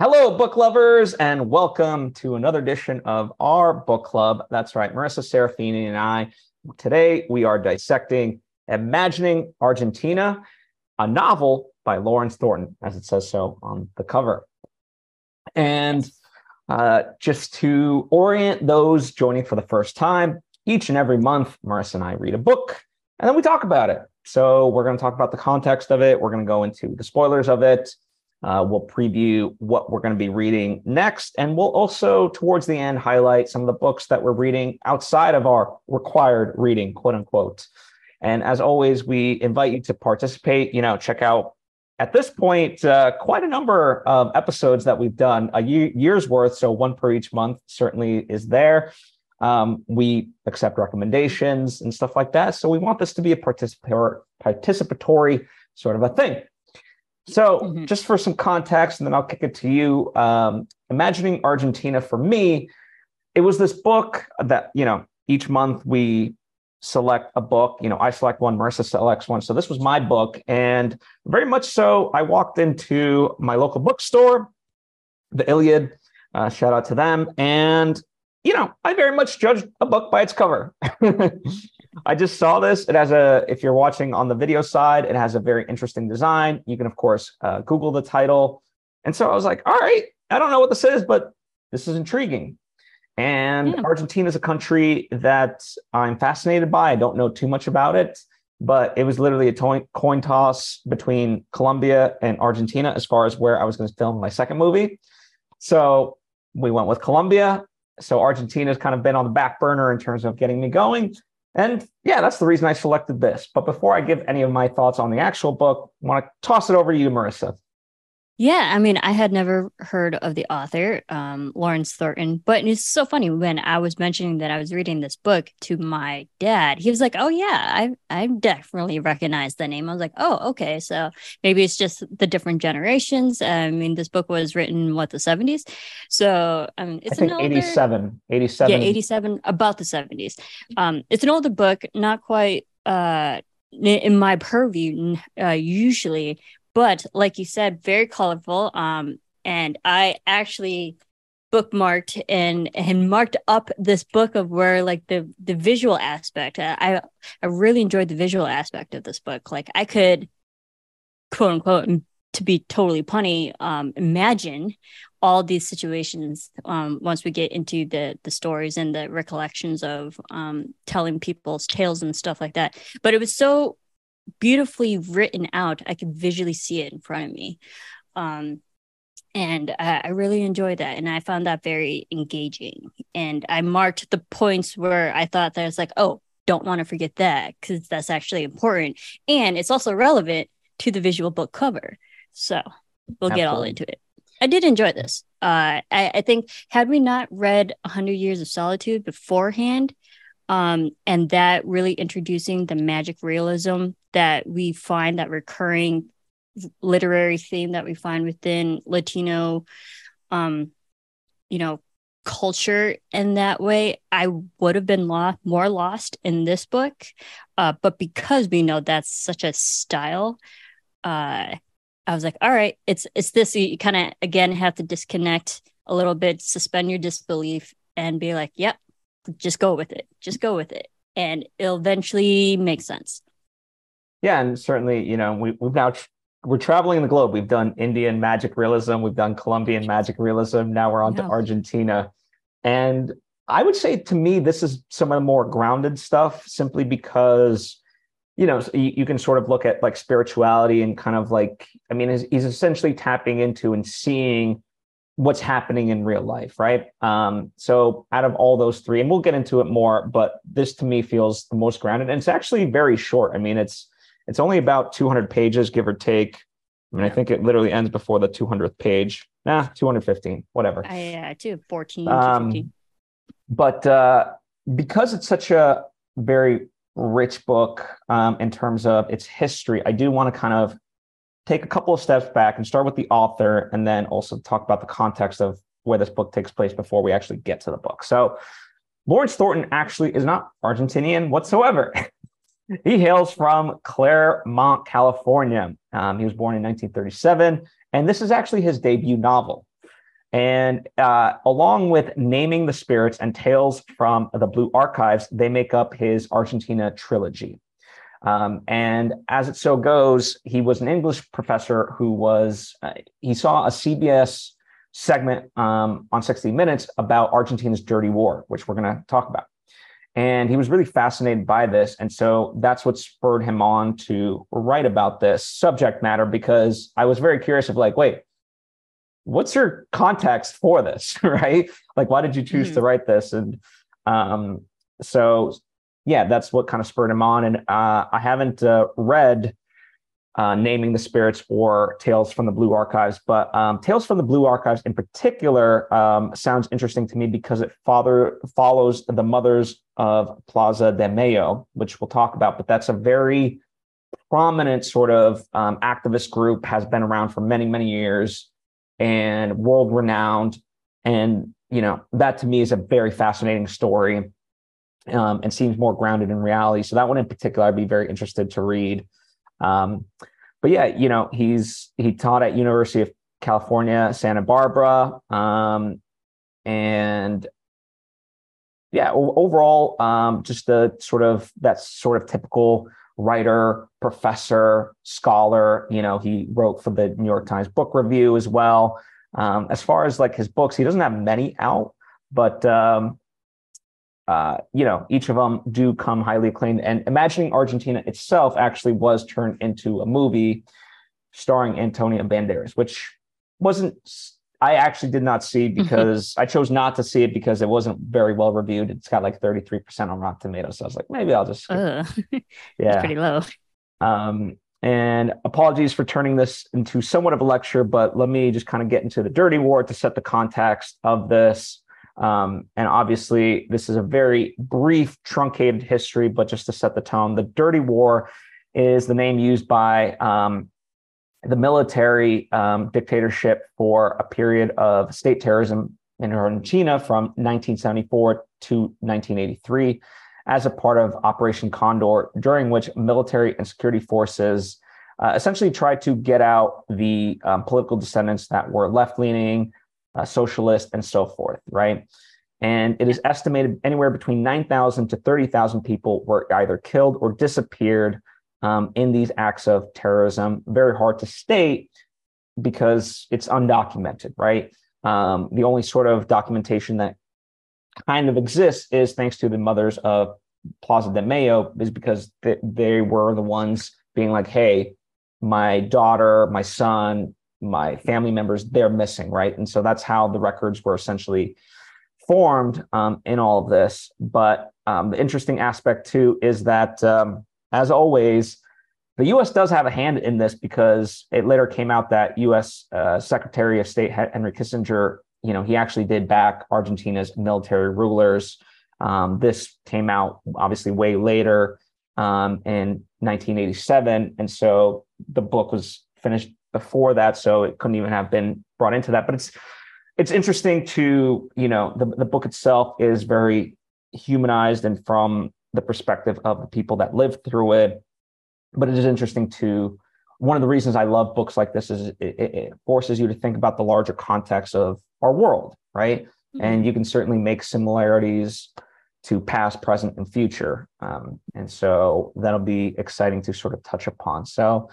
Hello, book lovers, and welcome to another edition of our book club. That's right, Marisa Serafini and I. Today we are dissecting Imagining Argentina, a novel by Lawrence Thornton, as it says so on the cover. And uh, just to orient those joining for the first time, each and every month, Marisa and I read a book and then we talk about it. So we're going to talk about the context of it. We're going to go into the spoilers of it. Uh, we'll preview what we're going to be reading next. And we'll also, towards the end, highlight some of the books that we're reading outside of our required reading, quote unquote. And as always, we invite you to participate. You know, check out at this point uh, quite a number of episodes that we've done, a year, year's worth. So one per each month certainly is there. Um, we accept recommendations and stuff like that. So we want this to be a participatory, participatory sort of a thing. So, mm-hmm. just for some context, and then I'll kick it to you. Um, Imagining Argentina for me, it was this book that, you know, each month we select a book. You know, I select one, Marisa selects one. So, this was my book. And very much so, I walked into my local bookstore, the Iliad, uh, shout out to them. And, you know, I very much judge a book by its cover. I just saw this. It has a, if you're watching on the video side, it has a very interesting design. You can, of course, uh, Google the title. And so I was like, all right, I don't know what this is, but this is intriguing. And yeah. Argentina is a country that I'm fascinated by. I don't know too much about it, but it was literally a to- coin toss between Colombia and Argentina as far as where I was going to film my second movie. So we went with Colombia. So Argentina's kind of been on the back burner in terms of getting me going. And yeah, that's the reason I selected this. But before I give any of my thoughts on the actual book, I want to toss it over to you, Marisa. Yeah, I mean, I had never heard of the author, um, Lawrence Thornton, but it's so funny when I was mentioning that I was reading this book to my dad. He was like, "Oh yeah, I I definitely recognize the name." I was like, "Oh, okay, so maybe it's just the different generations." I mean, this book was written what the seventies, so um, it's I think older, 87, 87. yeah, eighty seven, about the seventies. Um, it's an older book, not quite uh in my purview uh, usually but like you said, very colorful. Um, and I actually bookmarked and and marked up this book of where like the the visual aspect. I I really enjoyed the visual aspect of this book. Like I could quote unquote to be totally punny um, imagine all these situations um, once we get into the the stories and the recollections of um, telling people's tales and stuff like that but it was so beautifully written out. I could visually see it in front of me. Um, and I, I really enjoyed that. And I found that very engaging. And I marked the points where I thought that I was like, oh, don't want to forget that because that's actually important. And it's also relevant to the visual book cover. So we'll Absolutely. get all into it. I did enjoy this. Uh, I, I think had we not read 100 Years of Solitude beforehand, um, and that really introducing the magic realism that we find that recurring literary theme that we find within Latino, um, you know, culture in that way, I would have been lost, more lost in this book. Uh, but because we know that's such a style, uh, I was like, all right, it's it's this. You kind of again have to disconnect a little bit, suspend your disbelief, and be like, yep, just go with it. Just go with it. And it'll eventually make sense. Yeah. And certainly, you know, we, we've now, we're traveling the globe. We've done Indian magic realism, we've done Colombian magic realism. Now we're on to Argentina. And I would say to me, this is some of the more grounded stuff simply because, you know, you, you can sort of look at like spirituality and kind of like, I mean, he's, he's essentially tapping into and seeing what's happening in real life, right? Um, so out of all those three, and we'll get into it more, but this to me feels the most grounded, and it's actually very short. I mean, it's it's only about 200 pages, give or take. I mean, I think it literally ends before the 200th page. Nah, 215, whatever. Yeah, too, 14, um, But uh, because it's such a very rich book um, in terms of its history, I do want to kind of take a couple of steps back and start with the author and then also talk about the context of where this book takes place before we actually get to the book. So, Lawrence Thornton actually is not Argentinian whatsoever. he hails from Claremont, California. Um, he was born in 1937, and this is actually his debut novel. And uh, along with naming the spirits and tales from the Blue Archives, they make up his Argentina trilogy. Um, and as it so goes, he was an English professor who was, uh, he saw a CBS segment um, on 60 Minutes about Argentina's dirty war, which we're going to talk about. And he was really fascinated by this. And so that's what spurred him on to write about this subject matter because I was very curious of like, wait, what's your context for this? right? Like, why did you choose mm-hmm. to write this? And um, so, yeah, that's what kind of spurred him on. And uh, I haven't uh, read uh, naming the spirits or Tales from the Blue Archives. But um, Tales from the Blue Archives in particular um, sounds interesting to me because it father follows the mothers of Plaza de Mayo, which we'll talk about. But that's a very prominent sort of um, activist group, has been around for many, many years and world renowned. And, you know, that to me is a very fascinating story um, and seems more grounded in reality. So that one in particular, I'd be very interested to read. Um, but yeah, you know, he's he taught at University of California, Santa Barbara, um, and yeah, overall, um, just the sort of that sort of typical writer, professor, scholar. You know, he wrote for the New York Times Book Review as well. Um, as far as like his books, he doesn't have many out, but um, uh, you know, each of them do come highly acclaimed. And Imagining Argentina itself actually was turned into a movie starring Antonio Banderas, which wasn't. I actually did not see because I chose not to see it because it wasn't very well reviewed. It's got like 33% on Rotten Tomatoes. So I was like, maybe I'll just. yeah. pretty low. Um, and apologies for turning this into somewhat of a lecture, but let me just kind of get into the dirty war to set the context of this. Um, and obviously, this is a very brief, truncated history, but just to set the tone, the Dirty War is the name used by um, the military um, dictatorship for a period of state terrorism in Argentina from 1974 to 1983 as a part of Operation Condor, during which military and security forces uh, essentially tried to get out the um, political descendants that were left leaning, uh, socialist, and so forth, right? And it is estimated anywhere between 9,000 to 30,000 people were either killed or disappeared um, in these acts of terrorism. Very hard to state because it's undocumented, right? Um, the only sort of documentation that kind of exists is thanks to the mothers of Plaza de Mayo, is because they, they were the ones being like, hey, my daughter, my son, my family members they're missing right? And so that's how the records were essentially formed um, in all of this. But um, the interesting aspect too is that um, as always the us does have a hand in this because it later came out that us uh, secretary of state henry kissinger you know he actually did back argentina's military rulers. Um, this came out obviously way later um, in 1987 and so the book was finished before that, so it couldn't even have been brought into that. But it's it's interesting to you know the the book itself is very humanized and from the perspective of the people that lived through it. But it is interesting to one of the reasons I love books like this is it, it forces you to think about the larger context of our world, right? Mm-hmm. And you can certainly make similarities to past, present, and future. Um, and so that'll be exciting to sort of touch upon. So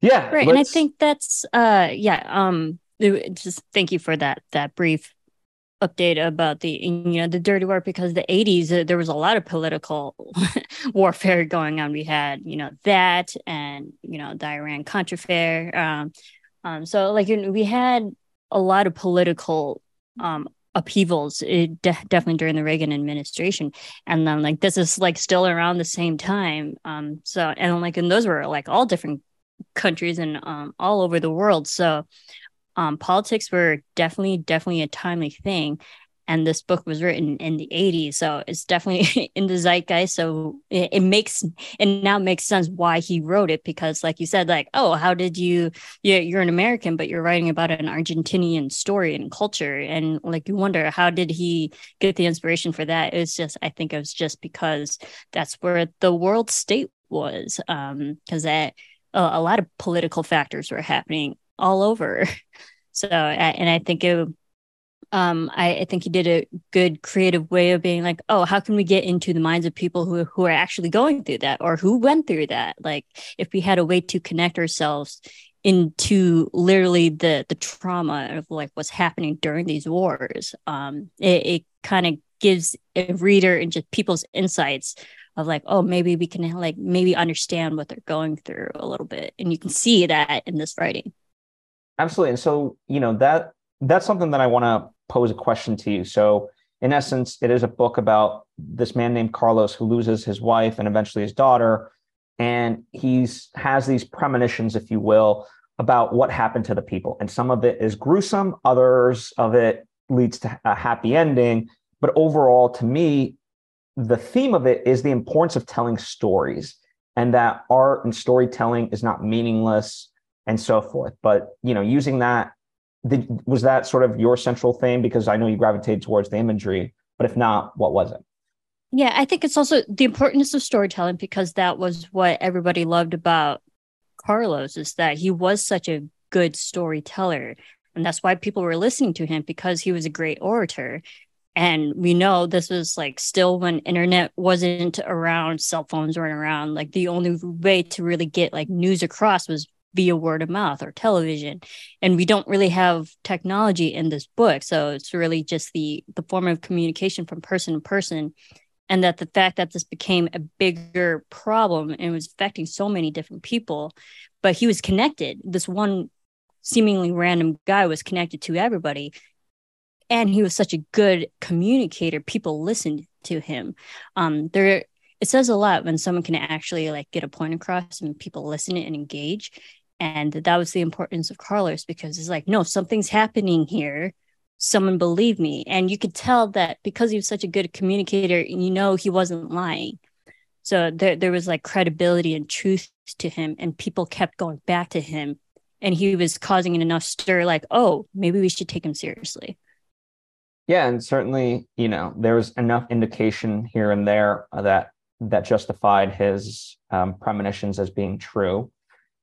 yeah right and i think that's uh yeah um just thank you for that that brief update about the you know the dirty war because the 80s uh, there was a lot of political warfare going on. We had you know that and you know the iran contra affair um, um so like we had a lot of political um upheavals it de- definitely during the reagan administration. And then like this is like still around the same time um so and like and those were like all different countries and um, all over the world. So um, politics were definitely, definitely a timely thing. And this book was written in the 80s. So it's definitely in the zeitgeist. So it, it makes, it now makes sense why he wrote it. Because like you said, like, oh, how did you, you're, you're an American, but you're writing about an Argentinian story and culture. And like, you wonder, how did he get the inspiration for that? It was just, I think it was just because that's where the world state was. Um, because that, a lot of political factors were happening all over. So, and I think it, um, I, I, think he did a good creative way of being like, oh, how can we get into the minds of people who who are actually going through that or who went through that? Like, if we had a way to connect ourselves into literally the the trauma of like what's happening during these wars, um, it, it kind of gives a reader and just people's insights of like, oh, maybe we can like maybe understand what they're going through a little bit, and you can see that in this writing. Absolutely, and so you know that that's something that I want to pose a question to you. So, in essence, it is a book about this man named Carlos who loses his wife and eventually his daughter, and he's has these premonitions, if you will, about what happened to the people. And some of it is gruesome, others of it leads to a happy ending. But overall, to me, the theme of it is the importance of telling stories and that art and storytelling is not meaningless and so forth. But you know, using that did, was that sort of your central theme? Because I know you gravitated towards the imagery, but if not, what was it? Yeah, I think it's also the importance of storytelling because that was what everybody loved about Carlos is that he was such a good storyteller. And that's why people were listening to him because he was a great orator. And we know this was like still when internet wasn't around, cell phones weren't around. Like the only way to really get like news across was via word of mouth or television. And we don't really have technology in this book. So it's really just the the form of communication from person to person. And that the fact that this became a bigger problem and was affecting so many different people. But he was connected. This one seemingly random guy was connected to everybody and he was such a good communicator people listened to him um there it says a lot when someone can actually like get a point across and people listen and engage and that was the importance of Carlos because it's like, no, something's happening here. Someone believe me. And you could tell that because he was such a good communicator, you know, he wasn't lying. So there, there was like credibility and truth to him, and people kept going back to him. And he was causing enough stir, like, oh, maybe we should take him seriously. Yeah, and certainly, you know, there was enough indication here and there that that justified his um, premonitions as being true.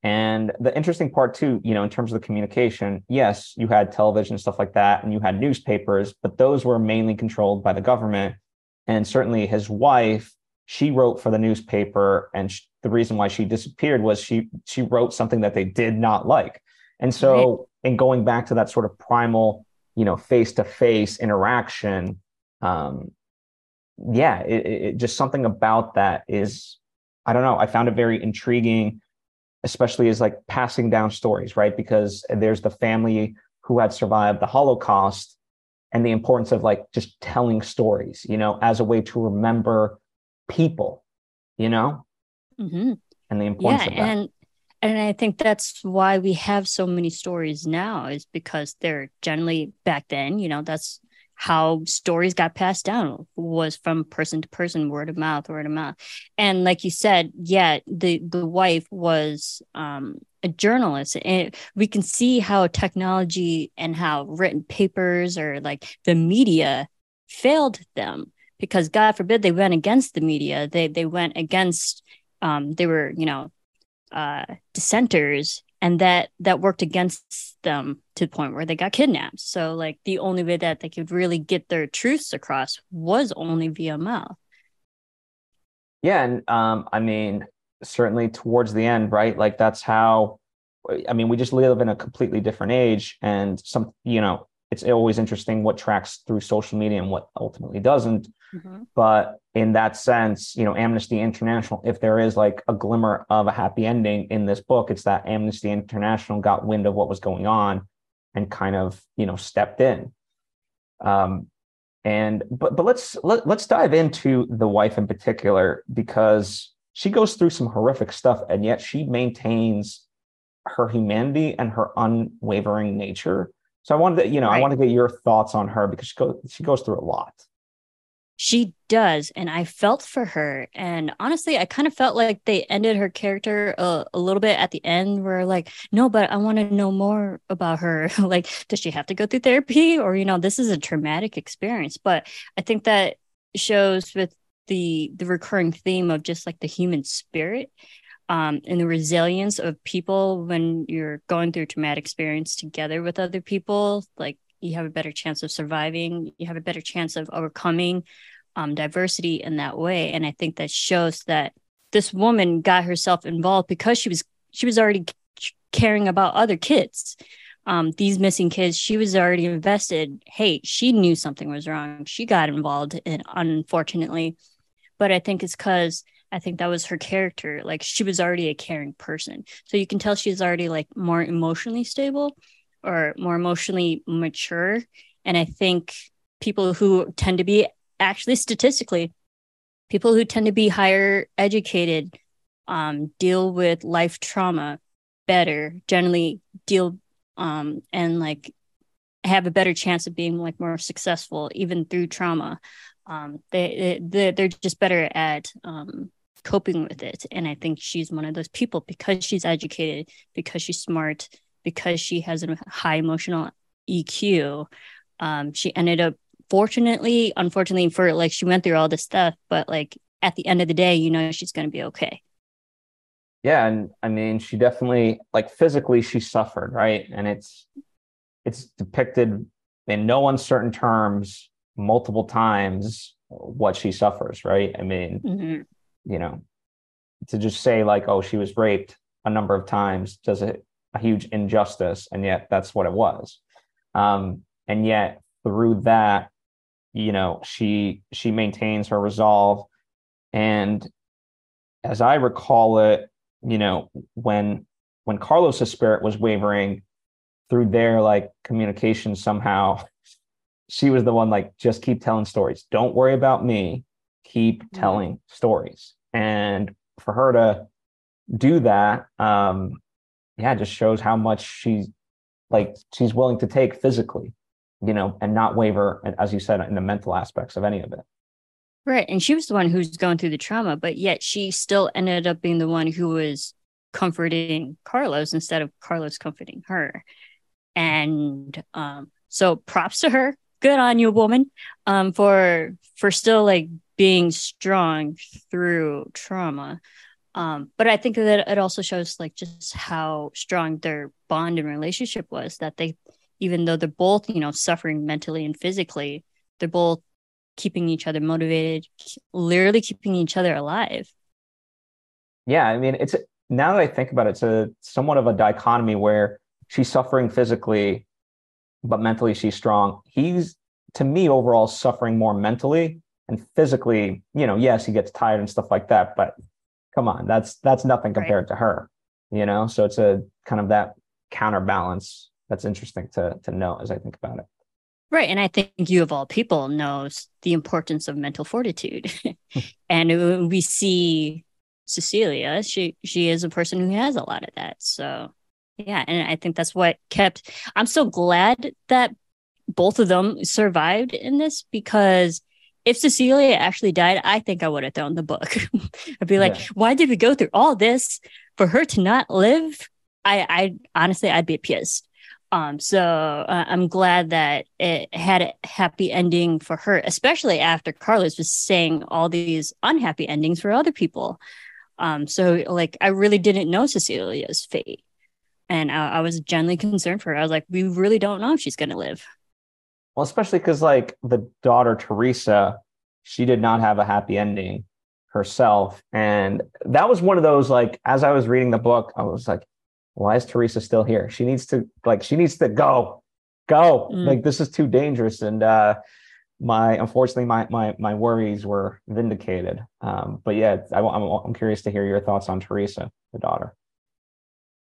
And the interesting part too, you know, in terms of the communication, yes, you had television stuff like that, and you had newspapers, but those were mainly controlled by the government. And certainly his wife, she wrote for the newspaper, and sh- the reason why she disappeared was she she wrote something that they did not like. And so, right. in going back to that sort of primal, you know, face to face interaction, um, yeah, it, it, just something about that is, I don't know, I found it very intriguing especially as like passing down stories, right? Because there's the family who had survived the Holocaust and the importance of like just telling stories, you know, as a way to remember people, you know, mm-hmm. and the importance yeah, of that. And and I think that's why we have so many stories now is because they're generally back then, you know, that's how stories got passed down was from person to person word of mouth word of mouth. And like you said yeah the the wife was um a journalist. And we can see how technology and how written papers or like the media failed them because god forbid they went against the media. They they went against um they were you know uh dissenters and that that worked against them to the point where they got kidnapped. So like the only way that they could really get their truths across was only via mouth. Yeah and um i mean certainly towards the end right? Like that's how i mean we just live in a completely different age and some you know it's always interesting what tracks through social media and what ultimately doesn't mm-hmm. but in that sense, you know, Amnesty International, if there is like a glimmer of a happy ending in this book, it's that Amnesty International got wind of what was going on and kind of, you know, stepped in. Um, and but but let's let, let's dive into the wife in particular because she goes through some horrific stuff and yet she maintains her humanity and her unwavering nature. So I wanted to, you know, right. I want to get your thoughts on her because she goes she goes through a lot. She does. And I felt for her. And honestly, I kind of felt like they ended her character a, a little bit at the end where, like, no, but I want to know more about her. like, does she have to go through therapy? Or, you know, this is a traumatic experience. But I think that shows with the the recurring theme of just like the human spirit um, and the resilience of people when you're going through traumatic experience together with other people. Like you have a better chance of surviving, you have a better chance of overcoming um, diversity in that way. And I think that shows that this woman got herself involved because she was she was already caring about other kids. Um, these missing kids, she was already invested. Hey, she knew something was wrong. She got involved, and unfortunately, but I think it's because I think that was her character. Like she was already a caring person. So you can tell she's already like more emotionally stable or more emotionally mature. And I think people who tend to be actually statistically, people who tend to be higher educated um, deal with life trauma better, generally deal um, and like have a better chance of being like more successful even through trauma um, they, they they're just better at um, coping with it and i think she's one of those people because she's educated because she's smart because she has a high emotional eq um, she ended up fortunately unfortunately for like she went through all this stuff but like at the end of the day you know she's going to be okay yeah and i mean she definitely like physically she suffered right and it's it's depicted in no uncertain terms multiple times what she suffers, right? I mean, mm-hmm. you know, to just say like, oh, she was raped a number of times does a, a huge injustice, and yet that's what it was. Um, and yet through that, you know, she she maintains her resolve, and as I recall it, you know, when when Carlos's spirit was wavering through their like communication somehow she was the one like just keep telling stories don't worry about me keep mm-hmm. telling stories and for her to do that um yeah just shows how much she's like she's willing to take physically you know and not waver as you said in the mental aspects of any of it. Right and she was the one who's going through the trauma but yet she still ended up being the one who was comforting carlos instead of carlos comforting her. And um so props to her. Good on you, woman, um, for for still like being strong through trauma. Um, but I think that it also shows like just how strong their bond and relationship was. That they, even though they're both you know suffering mentally and physically, they're both keeping each other motivated, literally keeping each other alive. Yeah, I mean, it's now that I think about it, it's a somewhat of a dichotomy where she's suffering physically but mentally she's strong. He's to me overall suffering more mentally and physically. You know, yes, he gets tired and stuff like that, but come on, that's that's nothing compared right. to her. You know, so it's a kind of that counterbalance that's interesting to to know as I think about it. Right. And I think you, of all people, knows the importance of mental fortitude. and we see Cecilia, she she is a person who has a lot of that. So yeah, and I think that's what kept. I'm so glad that both of them survived in this because if Cecilia actually died, I think I would have thrown the book. I'd be like, yeah. why did we go through all this for her to not live? I, I honestly, I'd be pissed. Um, so uh, I'm glad that it had a happy ending for her, especially after Carlos was saying all these unhappy endings for other people. Um, so like I really didn't know Cecilia's fate and I, I was genuinely concerned for her. I was like, we really don't know if she's going to live. Well, especially because like the daughter Teresa, she did not have a happy ending herself, and that was one of those like as I was reading the book, I was like, why is Teresa still here? She needs to like she needs to go, go. Mm. Like this is too dangerous, and uh, my unfortunately my my my worries were vindicated. Um, but yeah, I, I'm I'm curious to hear your thoughts on Teresa, the daughter.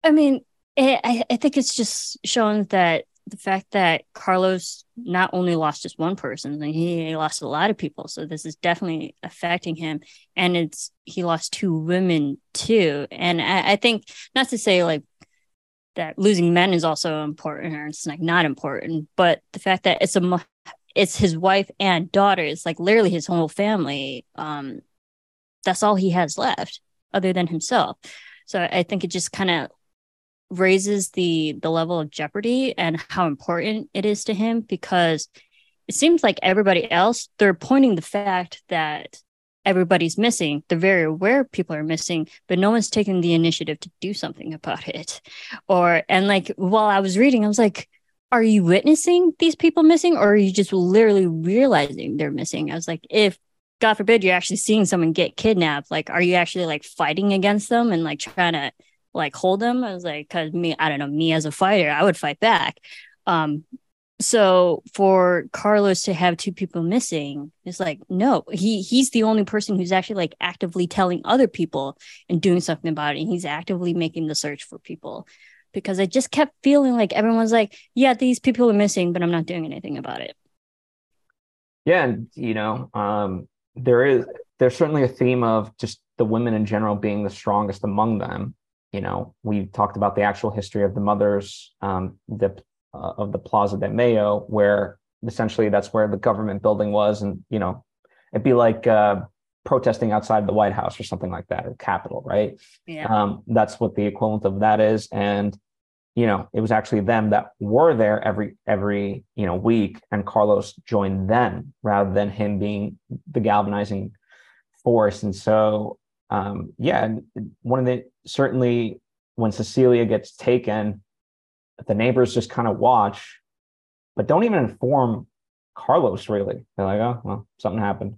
I mean, it, I, I think it's just showing that the fact that Carlos not only lost just one person, he lost a lot of people. So this is definitely affecting him. And it's he lost two women too. And I, I think not to say like that losing men is also important or it's like not important, but the fact that it's a it's his wife and daughter, it's like literally his whole family. Um, that's all he has left other than himself. So I think it just kind of raises the the level of jeopardy and how important it is to him because it seems like everybody else they're pointing the fact that everybody's missing. They're very aware people are missing, but no one's taking the initiative to do something about it. Or, and like while I was reading, I was like, are you witnessing these people missing or are you just literally realizing they're missing? I was like, if God forbid you're actually seeing someone get kidnapped, like, are you actually like fighting against them and like trying to like hold them? I was like, cause me, I don't know, me as a fighter, I would fight back. Um, so for Carlos to have two people missing, it's like no, he he's the only person who's actually like actively telling other people and doing something about it. And he's actively making the search for people because I just kept feeling like everyone's like, yeah, these people are missing, but I'm not doing anything about it. Yeah, and you know, um, there is there's certainly a theme of just the women in general being the strongest among them. You know, we talked about the actual history of the mothers, um, the uh, of the Plaza de Mayo, where essentially that's where the government building was, and you know, it'd be like uh, protesting outside the White House or something like that, or Capitol, right? Yeah. Um, that's what the equivalent of that is, and you know, it was actually them that were there every every you know week, and Carlos joined them rather than him being the galvanizing force, and so um, yeah, one of the certainly when Cecilia gets taken the neighbors just kind of watch, but don't even inform Carlos really. They're like, oh, well, something happened.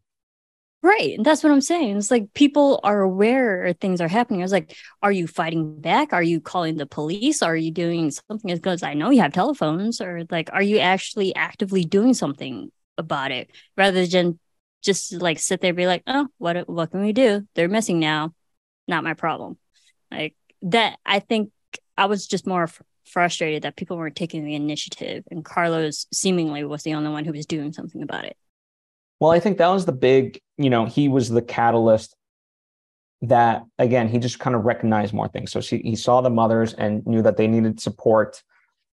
Right. And that's what I'm saying. It's like people are aware things are happening. I was like, are you fighting back? Are you calling the police? Are you doing something? Because I know you have telephones, or like, are you actually actively doing something about it rather than just like sit there and be like, oh, what what can we do? They're missing now. Not my problem. Like that, I think I was just more frustrated that people weren't taking the initiative and Carlos seemingly was the only one who was doing something about it. Well, I think that was the big, you know, he was the catalyst that again, he just kind of recognized more things. So she, he saw the mothers and knew that they needed support.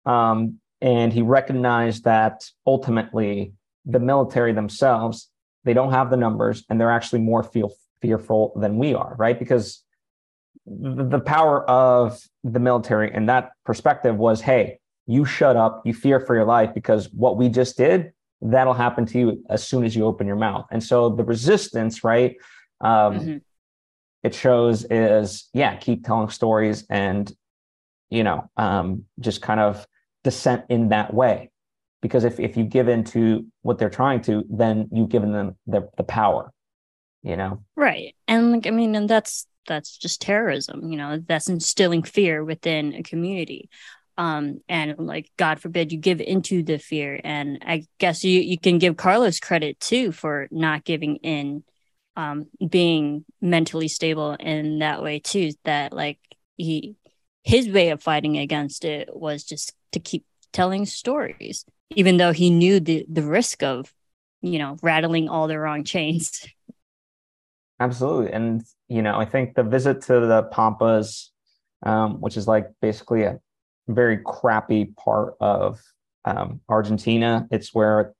Um, and he recognized that ultimately the military themselves, they don't have the numbers and they're actually more feel fearful than we are, right? Because the power of the military in that perspective was hey you shut up you fear for your life because what we just did that'll happen to you as soon as you open your mouth. And so the resistance right um, mm-hmm. it shows is yeah keep telling stories and you know um, just kind of dissent in that way. Because if, if you give in to what they're trying to then you've given them the, the power you know? Right. And like i mean and that's that's just terrorism you know that's instilling fear within a community. Um and like god forbid you give into the fear. And i guess you you can give carlos credit too for not giving in um being mentally stable in that way too that like he his way of fighting against it was just to keep telling stories even though he knew the the risk of you know rattling all the wrong chains Absolutely. And, you know, I think the visit to the Pampas, um, which is like basically a very crappy part of um, Argentina, it's where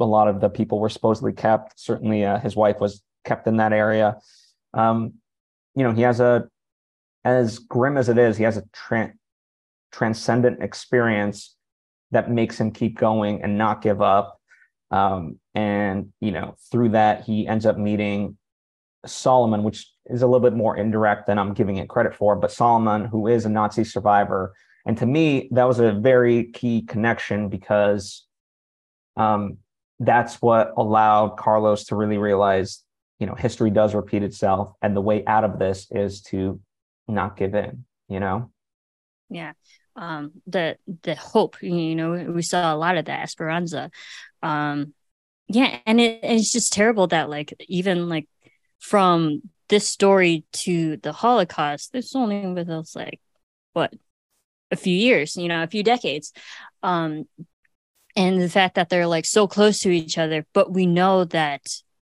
a lot of the people were supposedly kept. Certainly, uh, his wife was kept in that area. Um, you know, he has a, as grim as it is, he has a tra- transcendent experience that makes him keep going and not give up. Um, and you know, through that, he ends up meeting Solomon, which is a little bit more indirect than I'm giving it credit for, but Solomon, who is a Nazi survivor. And to me, that was a very key connection because um, that's what allowed Carlos to really realize, you know, history does repeat itself. And the way out of this is to not give in, you know? Yeah. Um, the the hope, you know, we saw a lot of that Esperanza. Um, yeah, and it, it's just terrible that like even like from this story to the Holocaust, there's only with us like what a few years, you know, a few decades. Um, and the fact that they're like so close to each other, but we know that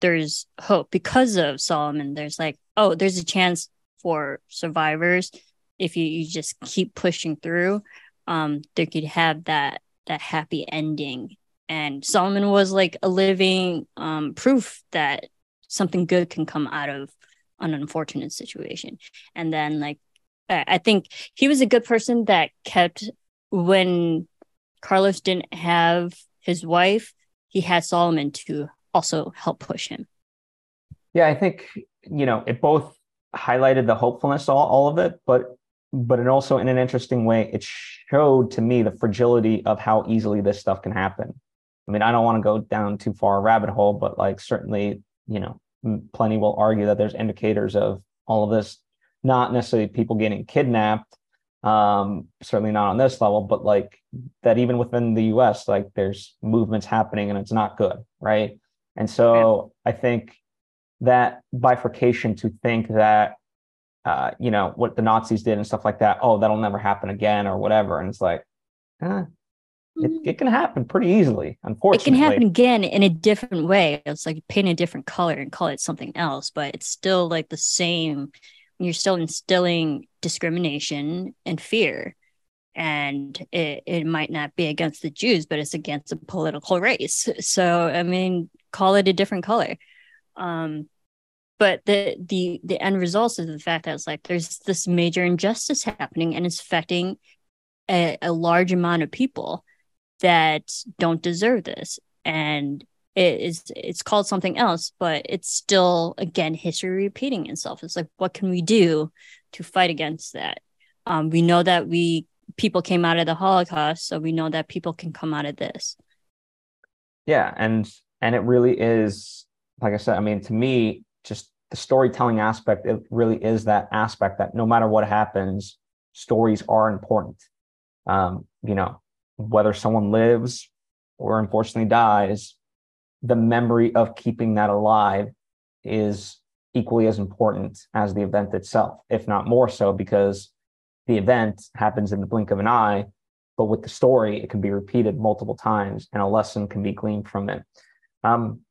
there's hope because of Solomon. There's like, oh, there's a chance for survivors if you, you just keep pushing through. Um, they could have that that happy ending. And Solomon was like a living um, proof that something good can come out of an unfortunate situation. And then like I think he was a good person that kept when Carlos didn't have his wife, he had Solomon to also help push him. Yeah, I think you know it both highlighted the hopefulness all, all of it, but but it also in an interesting way it showed to me the fragility of how easily this stuff can happen. I mean, I don't want to go down too far a rabbit hole, but like certainly, you know, plenty will argue that there's indicators of all of this, not necessarily people getting kidnapped, um, certainly not on this level, but like that even within the US, like there's movements happening and it's not good, right? And so yeah. I think that bifurcation to think that uh, you know what the Nazis did and stuff like that. Oh, that'll never happen again or whatever. And it's like, eh, it, mm. it can happen pretty easily. Unfortunately, it can happen again in a different way. It's like paint a different color and call it something else, but it's still like the same. You're still instilling discrimination and fear. And it, it might not be against the Jews, but it's against a political race. So, I mean, call it a different color. Um, but the the the end result is the fact that it's like there's this major injustice happening and it's affecting a, a large amount of people that don't deserve this. And it is it's called something else but it's still again history repeating itself. It's like what can we do to fight against that? Um, we know that we people came out of the holocaust so we know that people can come out of this. Yeah and and it really is like i said i mean to me just the storytelling aspect it really is that aspect that no matter what happens stories are important. Um, you know whether someone lives or unfortunately dies the memory of keeping that alive is equally as important as the event itself if not more so because the event happens in the blink of an eye but with the story it can be repeated multiple times and a lesson can be gleaned from it um,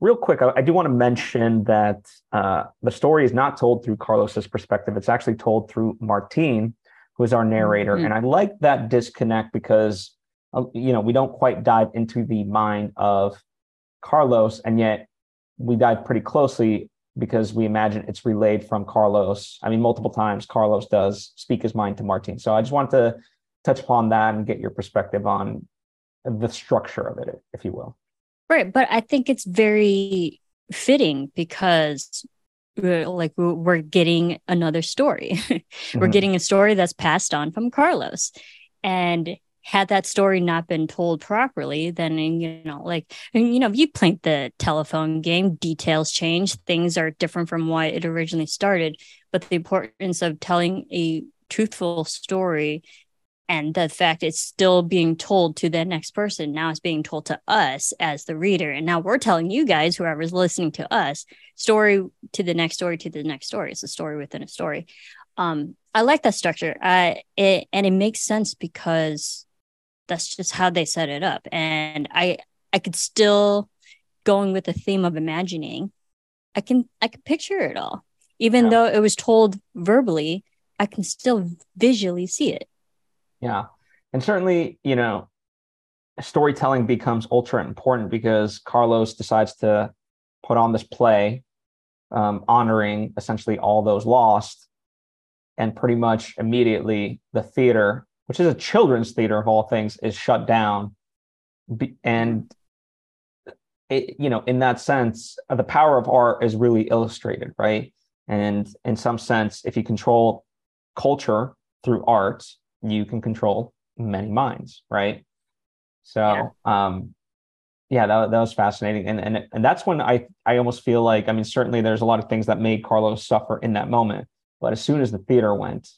real quick, I, I do want to mention that uh, the story is not told through Carlos's perspective. It's actually told through Martine, who is our narrator. Mm-hmm. And I like that disconnect because, uh, you know, we don't quite dive into the mind of Carlos, and yet we dive pretty closely because we imagine it's relayed from Carlos. I mean, multiple times Carlos does speak his mind to Martine. So I just want to touch upon that and get your perspective on the structure of it, if you will. Right. But I think it's very fitting because like we're getting another story. mm-hmm. We're getting a story that's passed on from Carlos. And had that story not been told properly, then you know, like and you know, if you played the telephone game, details change, things are different from what it originally started. But the importance of telling a truthful story and the fact it's still being told to the next person now it's being told to us as the reader. And now we're telling you guys whoever's listening to us story to the next story to the next story. It's a story within a story. Um i like that structure. Uh it and it makes sense because that's just how they set it up. And i i could still going with the theme of imagining i can i can picture it all. Even yeah. though it was told verbally i can still visually see it yeah. And certainly, you know, storytelling becomes ultra important because Carlos decides to put on this play um, honoring essentially all those lost. And pretty much immediately, the theater, which is a children's theater of all things, is shut down. And it, you know, in that sense, uh, the power of art is really illustrated, right? And in some sense, if you control culture through art, you can control many minds, right? So, yeah. um, yeah, that, that was fascinating, and and and that's when I I almost feel like I mean certainly there's a lot of things that made Carlos suffer in that moment, but as soon as the theater went,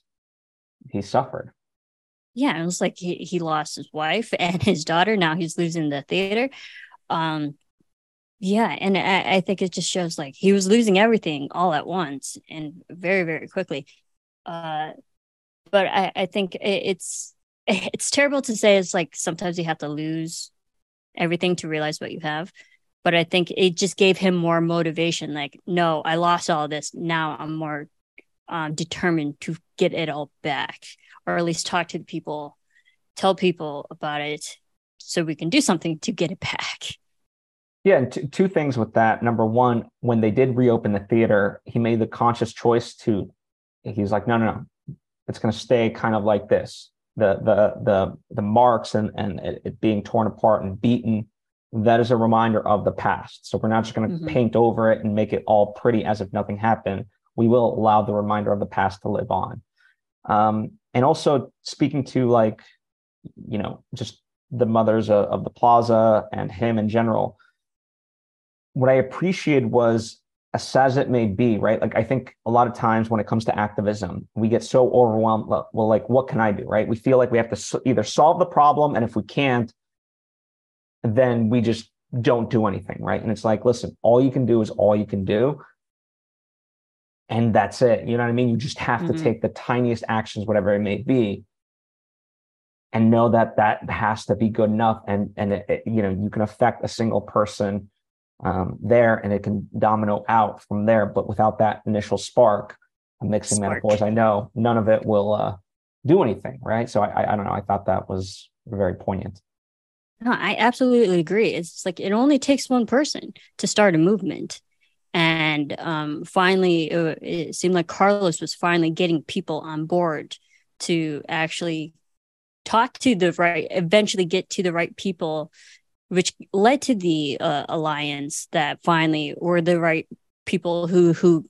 he suffered. Yeah, it was like he he lost his wife and his daughter. Now he's losing the theater. Um, yeah, and I, I think it just shows like he was losing everything all at once and very very quickly. Uh, but I, I think it's it's terrible to say it's like sometimes you have to lose everything to realize what you have but i think it just gave him more motivation like no i lost all this. Now i'm more um, determined to get it all back or at least talk to the people tell people about it so we can do something to get it back. Yeah and two things with that. Number one when they did reopen the theater he made the conscious choice to he's like no no no it's going to stay kind of like this the the the the marks and and it, being torn apart and beaten that is a reminder of the past. So we're not just going to mm-hmm. paint over it and make it all pretty as if nothing happened. We will allow the reminder of the past to live on. Um, and also speaking to like, you know, just the mothers of, of the plaza and him in general, what I appreciated was as as it may be, right? Like I think a lot of times when it comes to activism, we get so overwhelmed. Well, like what can I do, right? We feel like we have to either solve the problem, and if we can't, then we just don't do anything, right? And it's like, listen, all you can do is all you can do. And that's it. You know what I mean? You just have mm-hmm. to take the tiniest actions, whatever it may be, and know that that has to be good enough. And and it, it, you know, you can affect a single person um, there, and it can domino out from there. But without that initial spark, I'm mixing spark. metaphors. I know none of it will uh, do anything, right? So I, I I don't know. I thought that was very poignant. No, I absolutely agree. It's like it only takes one person to start a movement. And um, finally, it, it seemed like Carlos was finally getting people on board to actually talk to the right, eventually get to the right people, which led to the uh, alliance that finally were the right people who who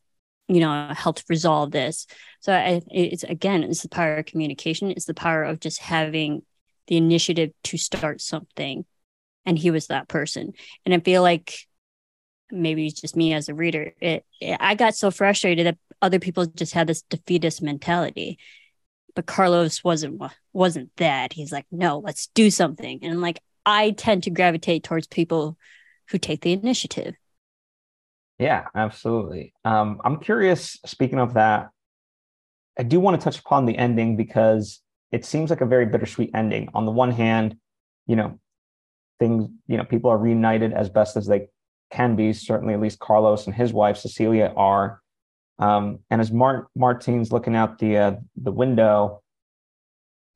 you know helped resolve this. So I, it's again, it's the power of communication. It's the power of just having the initiative to start something. And he was that person. And i feel like maybe it's just me as a reader it, it, i got so frustrated that other people just had this defeatist mentality. But carlos wasn't wasn't that. He's like no let's do something. And like i tend to gravitate towards people who take the initiative yeah absolutely um, i'm curious speaking of that i do want to touch upon the ending because it seems like a very bittersweet ending. On the one hand, you know, things, you know, people are reunited as best as they can be. Certainly, at least Carlos and his wife Cecilia are. Um, and as Mart- Martin's looking out the uh, the window,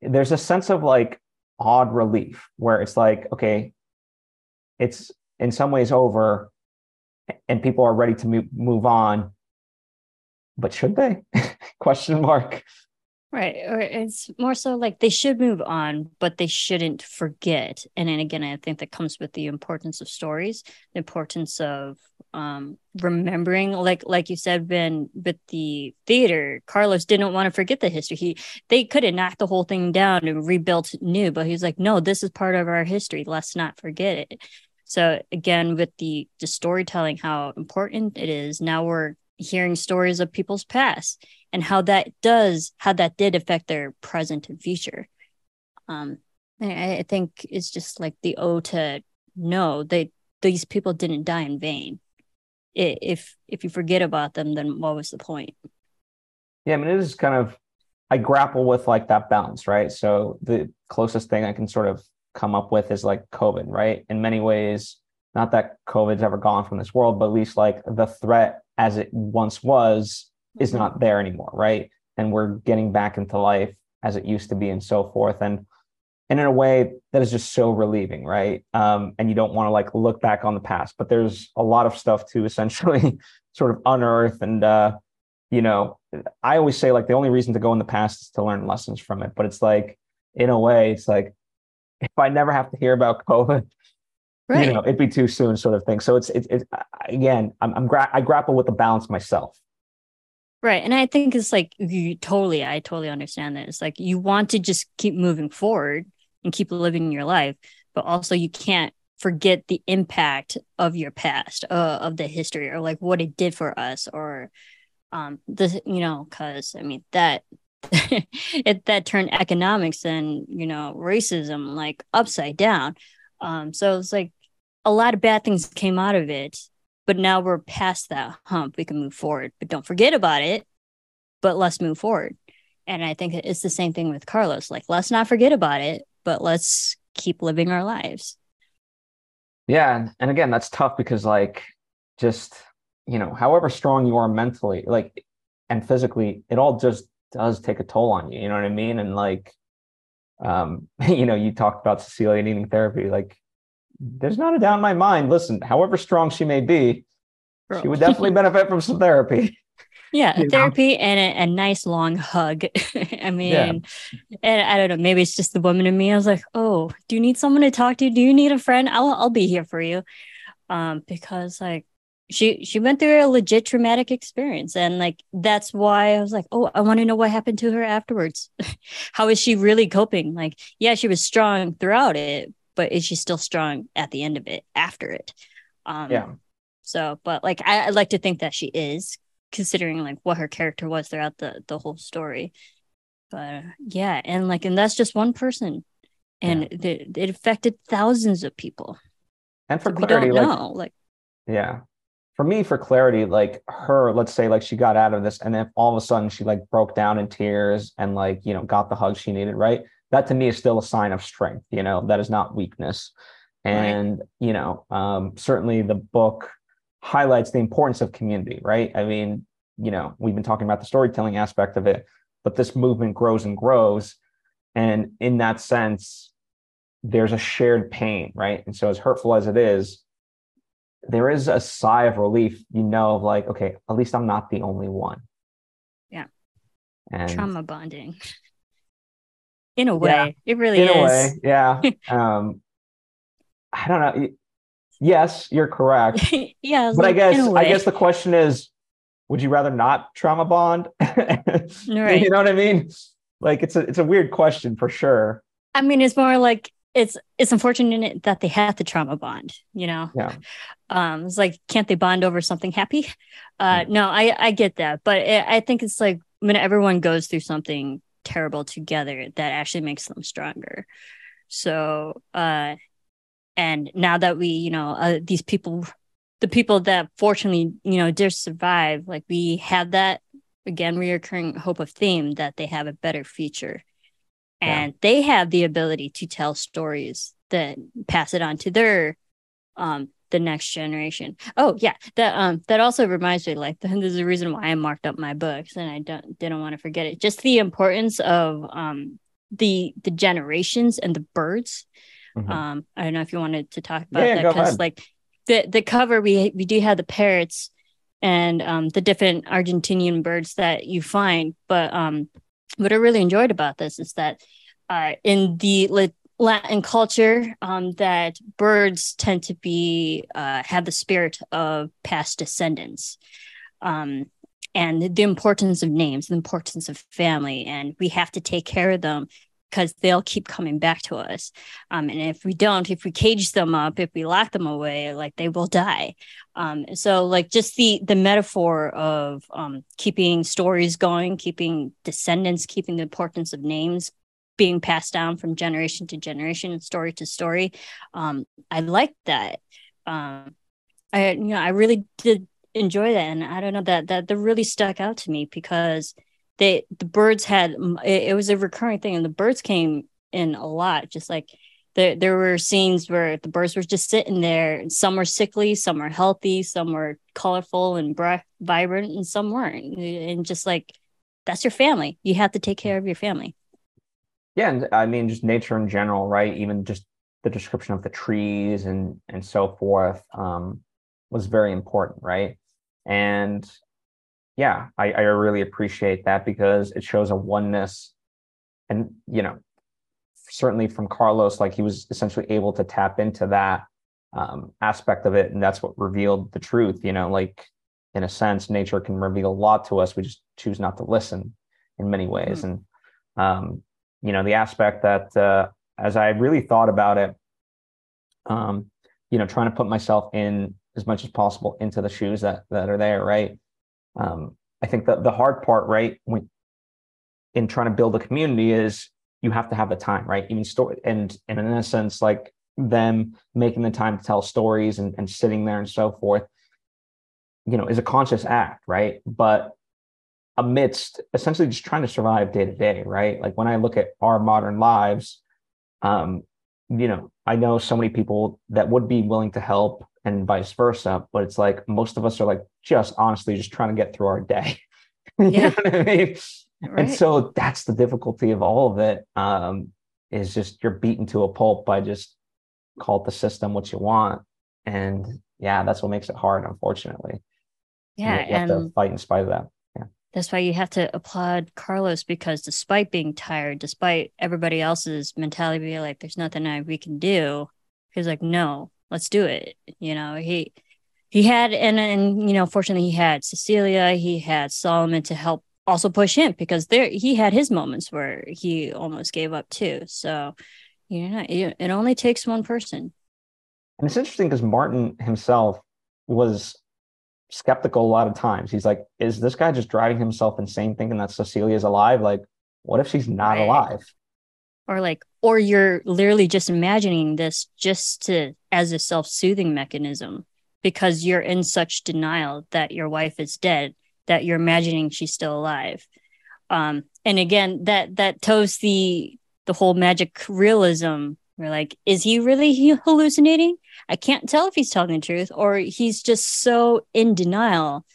there's a sense of like odd relief where it's like, okay, it's in some ways over, and people are ready to move on. But should they? Question mark. Right. Or it's more so like they should move on, but they shouldn't forget. And then again, I think that comes with the importance of stories, the importance of um, remembering, like like you said, Ben, with the theater, Carlos didn't want to forget the history. He they could have knocked the whole thing down and rebuilt new, but he's like, no, this is part of our history. Let's not forget it. So again, with the the storytelling, how important it is. Now we're hearing stories of people's past and how that does how that did affect their present and future. Um I, I think it's just like the o to know they these people didn't die in vain. If if you forget about them then what was the point? Yeah i mean it is kind of i grapple with like that balance right? So the closest thing i can sort of come up with is like covid right? In many ways not that covid's ever gone from this world but at least like the threat as it once was is mm-hmm. not there anymore, right? And we're getting back into life as it used to be and so forth. And and in a way that is just so relieving, right? Um, and you don't want to like look back on the past, but there's a lot of stuff to essentially sort of unearth. And uh, you know, I always say like the only reason to go in the past is to learn lessons from it. But it's like, in a way, it's like if I never have to hear about COVID, right. you know, it'd be too soon, sort of thing. So it's it's, it's again, I'm, I'm gra- I grapple with the balance myself. Right. And I think it's like you totally, I totally understand that. It's like you want to just keep moving forward and keep living your life, but also you can't forget the impact of your past, uh, of the history, or like what it did for us, or um, the, you know, because I mean, that it that turned economics and you know racism like upside down um so it's like a lot of bad things came out of it but now we're past that hump. We can move forward, but don't forget about it. But let's move forward. And I think it's the same thing with Carlos. Like, let's not forget about it, but let's keep living our lives. Yeah. And again, that's tough because, like, just, you know, however strong you are mentally, like, and physically, it all just does take a toll on you. You know what I mean? And, like, um, you know, you talked about Cecilia needing therapy. Like, there's not a doubt in my mind. Listen, however strong she may be, Girl. she would definitely benefit from some therapy. Yeah, therapy and a, a, nice long hug. I mean, yeah. and I don't know, maybe it's just the woman in me. I was like, oh, do you need someone to talk to? Do you need a friend? I'll I'll be here for you. Um, because like she she went through a legit traumatic experience and like that's why i was like oh i want to know what happened to her afterwards how is she really coping like yeah she was strong throughout it but is she still strong at the end of it after it? Um yeah. so but like I, I like to think that she is considering like what her character was throughout the the whole story. But yeah and like and that's just one person. And yeah. it, it affected thousands of people. And for clarity we don't like, know like yeah. For me for clarity like her let's say like she got out of this and then all of a sudden she like broke down in tears and like you know got the hug she needed right that to me is still a sign of strength you know that is not weakness and right. you know um, certainly the book highlights the importance of community right i mean you know we've been talking about the storytelling aspect of it but this movement grows and grows and in that sense there's a shared pain right and so as hurtful as it is there is a sigh of relief, you know, of like, okay, at least I'm not the only one. Yeah. And trauma bonding. In a way, yeah, it really in is. a way, yeah. um, I don't know. Yes, you're correct. yeah, but like, I guess I guess the question is, would you rather not trauma bond? right. You know what I mean? Like it's a it's a weird question for sure. I mean, it's more like it's it's unfortunate that they had the trauma bond you know yeah um it's like can't they bond over something happy uh mm. no i i get that but it, i think it's like when everyone goes through something terrible together that actually makes them stronger so uh and now that we you know uh, these people the people that fortunately you know did survive like we have that again reoccurring hope of theme that they have a better future and yeah. they have the ability to tell stories that pass it on to their um the next generation. Oh yeah, that um that also reminds me like there's a reason why I marked up my books and I don't didn't want to forget it. Just the importance of um the the generations and the birds. Mm-hmm. Um I don't know if you wanted to talk about yeah, that because like the the cover we we do have the parrots and um the different Argentinian birds that you find, but um what I really enjoyed about this is that uh, in the Latin culture, um, that birds tend to be uh, have the spirit of past descendants, um, and the importance of names, the importance of family, and we have to take care of them because they'll keep coming back to us. Um, and if we don't, if we cage them up, if we lock them away, like they will die. Um, so like just the the metaphor of um, keeping stories going, keeping descendants, keeping the importance of names being passed down from generation to generation, and story to story. Um, I like that. Um, I you know I really did enjoy that, and I don't know that that that really stuck out to me because they the birds had it, it was a recurring thing and the birds came in a lot just like there, there were scenes where the birds were just sitting there and some were sickly some were healthy some were colorful and bright, vibrant and some weren't and just like that's your family you have to take care of your family yeah and i mean just nature in general right even just the description of the trees and and so forth um, was very important right and yeah, I, I really appreciate that because it shows a oneness. And, you know, certainly from Carlos, like he was essentially able to tap into that um, aspect of it. And that's what revealed the truth, you know, like in a sense, nature can reveal a lot to us. We just choose not to listen in many ways. Mm-hmm. And, um, you know, the aspect that uh, as I really thought about it, um, you know, trying to put myself in as much as possible into the shoes that that are there, right? um, I think that the hard part, right, when in trying to build a community is you have to have the time, right? Even story and and in a sense, like them making the time to tell stories and, and sitting there and so forth, you know, is a conscious act, right? But amidst essentially just trying to survive day to day, right? Like when I look at our modern lives, um, you know, I know so many people that would be willing to help and vice versa. But it's like most of us are like just honestly just trying to get through our day. you yeah. know what I mean? Right. And so that's the difficulty of all of it. Um, is just you're beaten to a pulp by just call it the system what you want. And yeah, that's what makes it hard, unfortunately. Yeah. You, you and, have to fight in spite of that. That's why you have to applaud Carlos because despite being tired, despite everybody else's mentality being like, there's nothing I, we can do, he's like, no, let's do it. You know, he he had and and you know, fortunately he had Cecilia, he had Solomon to help also push him because there he had his moments where he almost gave up too. So, you know, it only takes one person. And it's interesting because Martin himself was skeptical a lot of times. He's like, is this guy just driving himself insane thinking that Cecilia's alive? Like, what if she's not right. alive? Or like, or you're literally just imagining this just to as a self-soothing mechanism because you're in such denial that your wife is dead that you're imagining she's still alive. Um, and again, that that toes the the whole magic realism. We're like, is he really hallucinating? I can't tell if he's telling the truth or he's just so in denial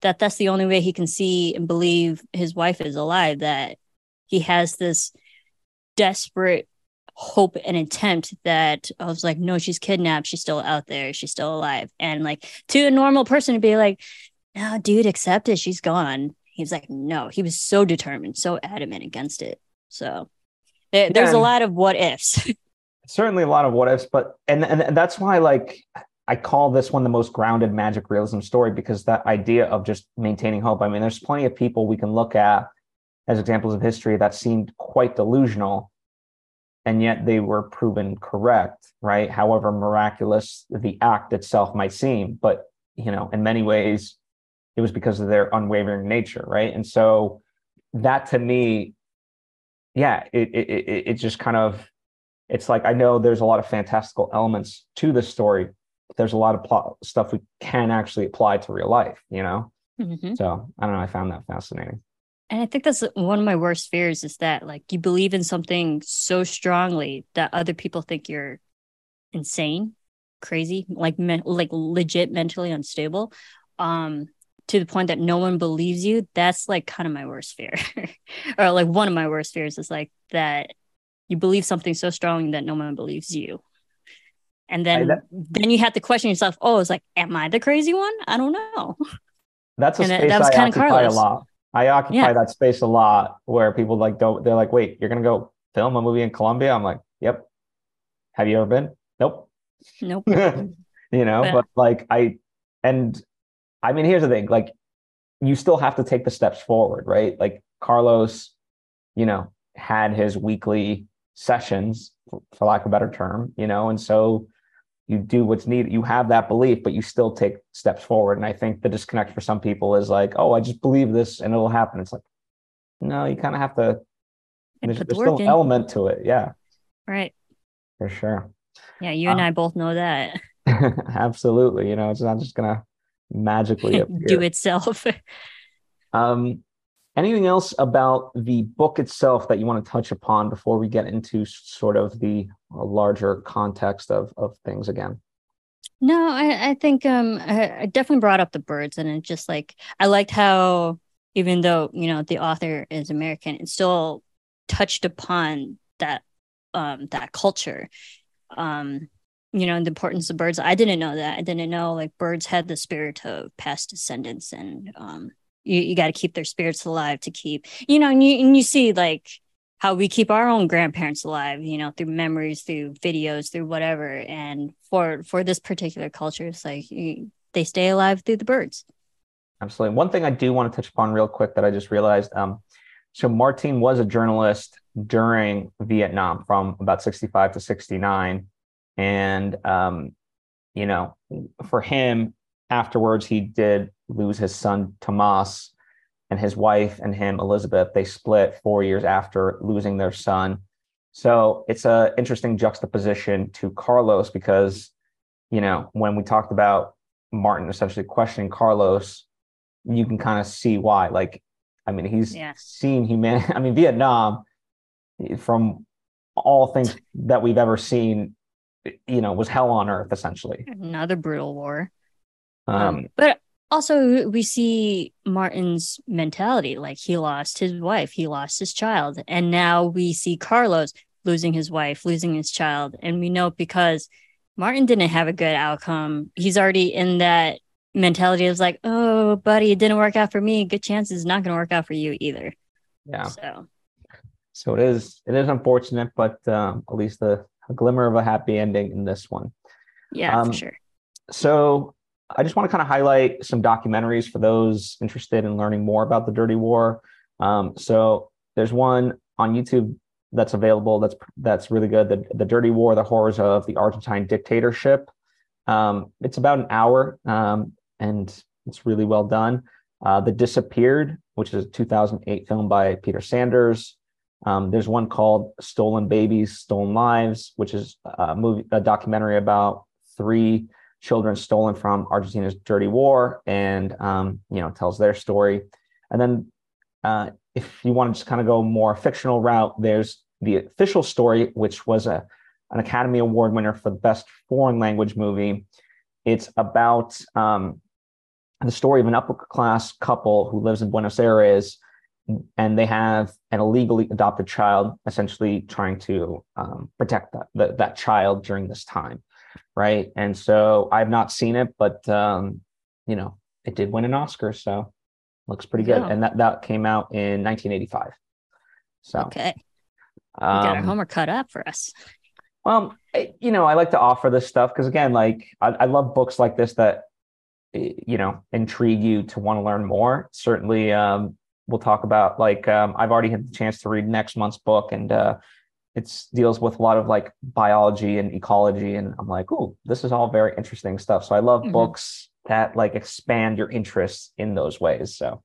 that that's the only way he can see and believe his wife is alive. That he has this desperate hope and attempt that I was like, no, she's kidnapped. She's still out there. She's still alive. And like to a normal person to be like, no, dude, accept it. She's gone. He's like, no, he was so determined, so adamant against it. So there, there's a lot of what ifs. certainly a lot of what ifs, but and, and that's why like I call this one the most grounded magic realism story because that idea of just maintaining hope. I mean, there's plenty of people we can look at as examples of history that seemed quite delusional, and yet they were proven correct, right? However miraculous the act itself might seem, but you know, in many ways, it was because of their unwavering nature, right? And so that to me, yeah, it it it, it just kind of it's like I know there's a lot of fantastical elements to this story. There's a lot of plot stuff we can actually apply to real life, you know. Mm-hmm. So I don't know. I found that fascinating. And I think that's one of my worst fears is that like you believe in something so strongly that other people think you're insane, crazy, like me- like legit mentally unstable. Um, to the point that no one believes you, that's like kind of my worst fear. or like one of my worst fears is like that you believe something so strong that no one believes you. And then that, then you have to question yourself, oh, it's like, am I the crazy one? I don't know. That's a and space that, that I occupy a lot. I occupy yeah. that space a lot where people like don't they're like, wait, you're gonna go film a movie in Colombia? I'm like, yep. Have you ever been? Nope. Nope. you know, but, but like I and I mean, here's the thing: like, you still have to take the steps forward, right? Like Carlos, you know, had his weekly sessions, for lack of a better term, you know, and so you do what's needed. You have that belief, but you still take steps forward. And I think the disconnect for some people is like, oh, I just believe this and it'll happen. It's like, no, you kind of have to. There's, there's still an element to it, yeah. Right. For sure. Yeah, you and um, I both know that. absolutely. You know, it's not just gonna magically do itself. um, anything else about the book itself that you want to touch upon before we get into sort of the uh, larger context of of things again? No, I, I think um, I, I definitely brought up the birds, and it just like I liked how even though you know the author is American, it still touched upon that um that culture. Um you know the importance of birds. I didn't know that. I didn't know like birds had the spirit of past descendants and um you, you got to keep their spirits alive to keep you know and you, and you see like how we keep our own grandparents alive you know through memories through videos through whatever. And for for this particular culture it's like you, they stay alive through the birds. Absolutely. One thing i do want to touch upon real quick that i just realized um so martin was a journalist during vietnam from about 65 to 69 and um, you know, for him, afterwards he did lose his son Tomas and his wife and him Elizabeth. They split four years after losing their son. So it's a interesting juxtaposition to Carlos because, you know, when we talked about Martin essentially questioning Carlos, you can kind of see why. Like, I mean, he's yeah. seen humanity. I mean, Vietnam, from all things that we've ever seen, you know was hell on earth essentially another brutal war um, um, but also we see martin's mentality like he lost his wife he lost his child and now we see carlos losing his wife losing his child and we know because martin didn't have a good outcome he's already in that mentality of like, oh, buddy, it didn't work out for me. Good chance it's not going to work out for you either. Yeah. So, So it is it is unfortunate, but um, at least a, a glimmer of a happy ending in this one. yeah, Um, for sure. So I just want to kind of highlight some documentaries for those interested in learning more about the Dirty War. Um, so there's one on YouTube that's available that's that's really good. The, the Dirty War: The Horrors of the Argentine Dictatorship. Um, it's about an hour, um, and it's really well done. Uh, the Disappeared, which is a 2008 film by Peter Sanders. Um, there's one called Stolen Babies, Stolen Lives, which is a movie, a documentary about three children stolen from Argentina's dirty war, and um, you know tells their story. And then, uh, if you want to just kind of go more fictional route, there's the official story, which was a an Academy Award winner for the best foreign language movie. It's about um, the story of an upper class couple who lives in Buenos Aires, and they have an illegally adopted child, essentially trying to um, protect that, that that child during this time right? And so I've not seen it, but um, you know, it did win an Oscar, so looks pretty good. Yeah. And that that came out in 1985. So Okay. We got our um, homework cut up for us. well, I- you know, I like to offer this stuff because again, like I, I love books like this that you know intrigue you to want to learn more. Certainly, um, we'll talk about like um, I've already had the chance to read next month's book, and uh, it's deals with a lot of like biology and ecology, and I'm like, oh, this is all very interesting stuff. So I love Mhm. books that like expand your interests in those ways. So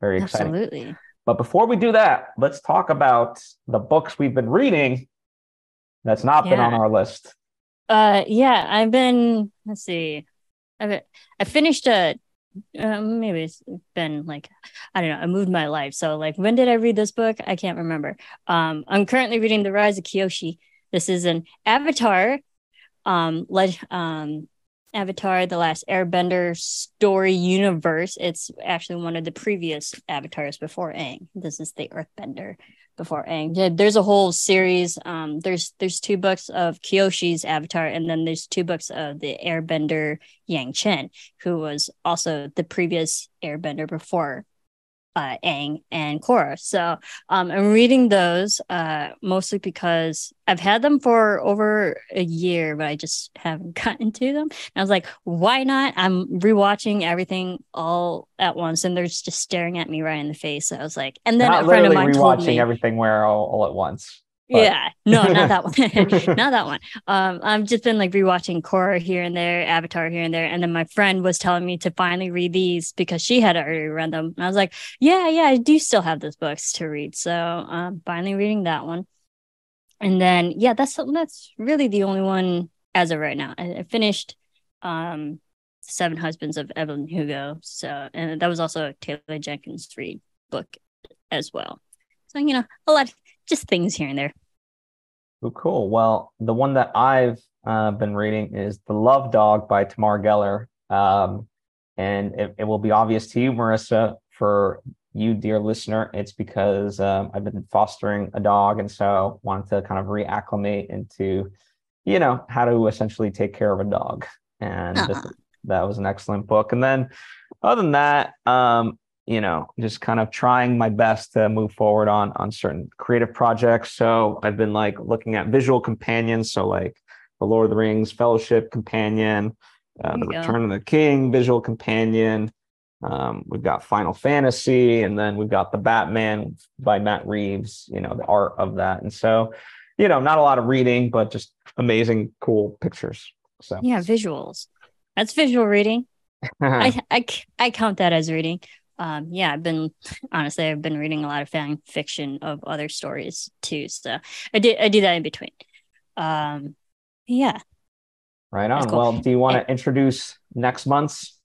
very exciting. Absolutely. But before we do that, let's talk about the books we've been reading that's not been on our list. Uh, yeah, I've been. Let's see. I've I finished a. Um, maybe it's been like I don't know. I moved my life, so like when did I read this book? I can't remember. Um, I'm currently reading The Rise of Kyoshi. This is an Avatar, um, leg, um, Avatar: The Last Airbender story universe. It's actually one of the previous avatars before Aang. This is the Earthbender before Aang. Yeah, there's a whole series. Um, there's there's two books of Kyoshi's Avatar, and then there's two books of the Airbender Yangchen, who was also the previous Airbender before uh, Aang and Korra. So um, I'm reading those uh, mostly because I've had them for over a year, but I just haven't gotten to them. And I was like, why not? I'm rewatching everything all at once, and they're just staring at me right in the face. So I was like, and then not a friend of mine told rewatching me, everything where all, all at once. But- yeah, no, not that one. not that one. Um, I've just been like rewatching Korra here and there, Avatar here and there, and then my friend was telling me to finally read these because she had already read them. And I was like, yeah, yeah, I do still have those books to read, so um, finally reading that one. And then yeah, that's that's really the only one as of right now. I, I finished um Seven Husbands of Evelyn Hugo, so and that was also a Taylor Jenkins Reid book as well. So you know, a lot just things here and there. Oh, cool. Well, the one that I've uh, been reading is The Love Dog by Tamar Geller. Um, and it, it will be obvious to you, Marisa, for you, dear listener, it's because um, I've been fostering a dog. And so wanted to kind of reacclimate into, you know, how to essentially take care of a dog. And this- that was an excellent book. And then other than that, um, you know, just kind of trying my best to move forward on on certain creative projects. So I've been like looking at visual companions, so like the Lord of the Rings Fellowship companion, uh, the go. Return of the King visual companion. Um, we've got Final Fantasy, and then we've got the Batman by Matt Reeves. You know, the art of that, and so you know, not a lot of reading, but just amazing, cool pictures. So Yeah, visuals. That's visual reading. I I count that as reading. Um, yeah, I've been honestly, I've been reading a lot of fan fiction of other stories too. So I did I do that in between. Um, yeah, right on. cool. Well, do you want to introduce next month's?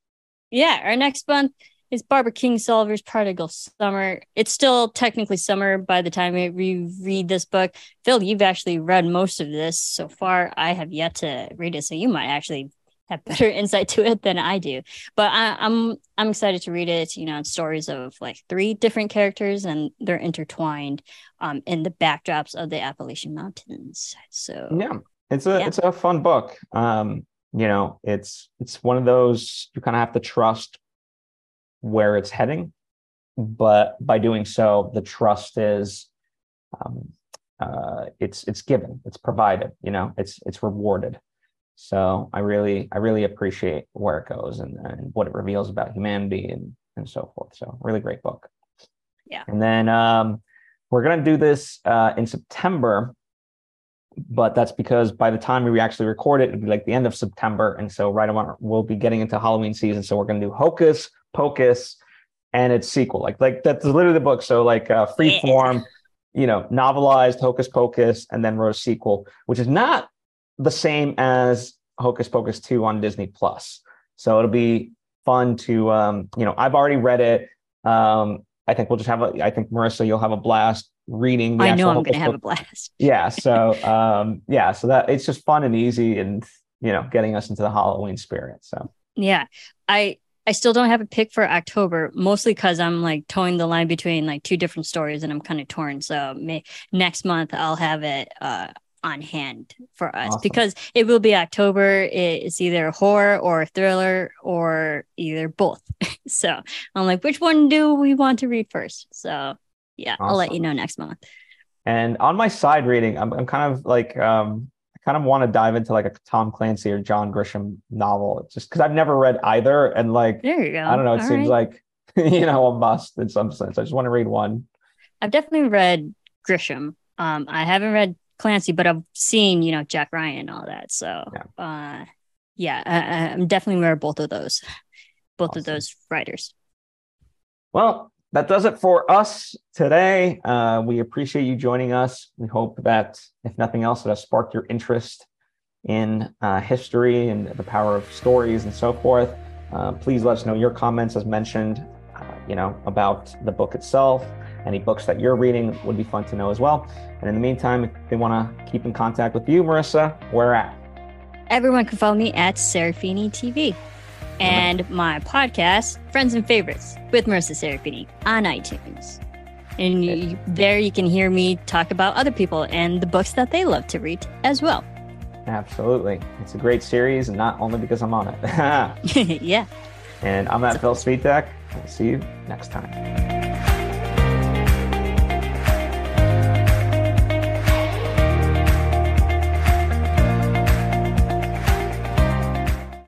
yeah. Our next month is Barbara Kingsolver's Prodigal Summer. It's still technically summer by the time we read this book. Phil, you've actually read most of this so far. I have yet to read it, so you might actually have better insight to it than I do. But I, I'm I'm excited to read it. You know, it's stories of like three different characters, and they're intertwined um, in the backdrops of the Appalachian Mountains. So Yeah, it's a Yeah. it's a fun book. Um, you know, it's it's one of those you kind of have to trust where it's heading, but by doing so, the trust is um, uh, it's it's given, it's provided, you know, it's it's rewarded. So I really I really appreciate where it goes and, and what it reveals about humanity and and so forth. So really great book. Yeah. And then um, we're gonna do this uh, in September, but that's because by the time we actually record it, it'll be like the end of September, and so right around we'll be getting into Halloween season. So we're gonna do Hocus Pocus and its sequel. Like like that's literally the book. So like uh, free form, you know, novelized Hocus Pocus, and then wrote a sequel, which is not the same as Hocus Pocus 2 on Disney Plus. So it'll be fun to um, you know, I've already read it. Um, I think we'll just have a I think Marisa, you'll have a blast reading I know I'm Hocus gonna have a blast. yeah. So um yeah, so that it's just fun and easy and you know, getting us into the Halloween spirit. So yeah. I I still don't have a pick for October, mostly because I'm like towing the line between like two different stories and I'm kind of torn. So may, next month I'll have it uh, on hand for us awesome. because it will be October. It's either a horror or thriller or either both. so I'm like, which one do we want to read first? So yeah, awesome. I'll let you know next month. And on my side reading, I'm, I'm kind of like, um, I kind of want to dive into like a Tom Clancy or John Grisham novel, just because I've never read either. And like, there you go. I don't know, it All seems right. like, you know, a must in some sense. I just want to read one. I've definitely read Grisham. Um, I haven't read Clancy, but I've seen, you know, Jack Ryan and all that. So, yeah, uh, yeah I, am definitely aware of both of those, both awesome. of those writers. Well, that does it for us today. Uh, we appreciate you joining us. We hope that, if nothing else, it has sparked your interest in uh, history and the power of stories and so forth. Uh, please let us know your comments, as mentioned, uh, you know, about the book itself. Any books that you're reading would be fun to know as well. And in the meantime, if they want to keep in contact with you, Marisa, where at? Everyone can follow me at Serafini TV and my podcast, Friends and Favorites with Marisa Serafini on iTunes. And you, there you can hear me talk about other people and the books that they love to read as well. Absolutely. It's a great series, and not only because I'm on it. yeah. And I'm at Phil Svitek. We'll see you next time.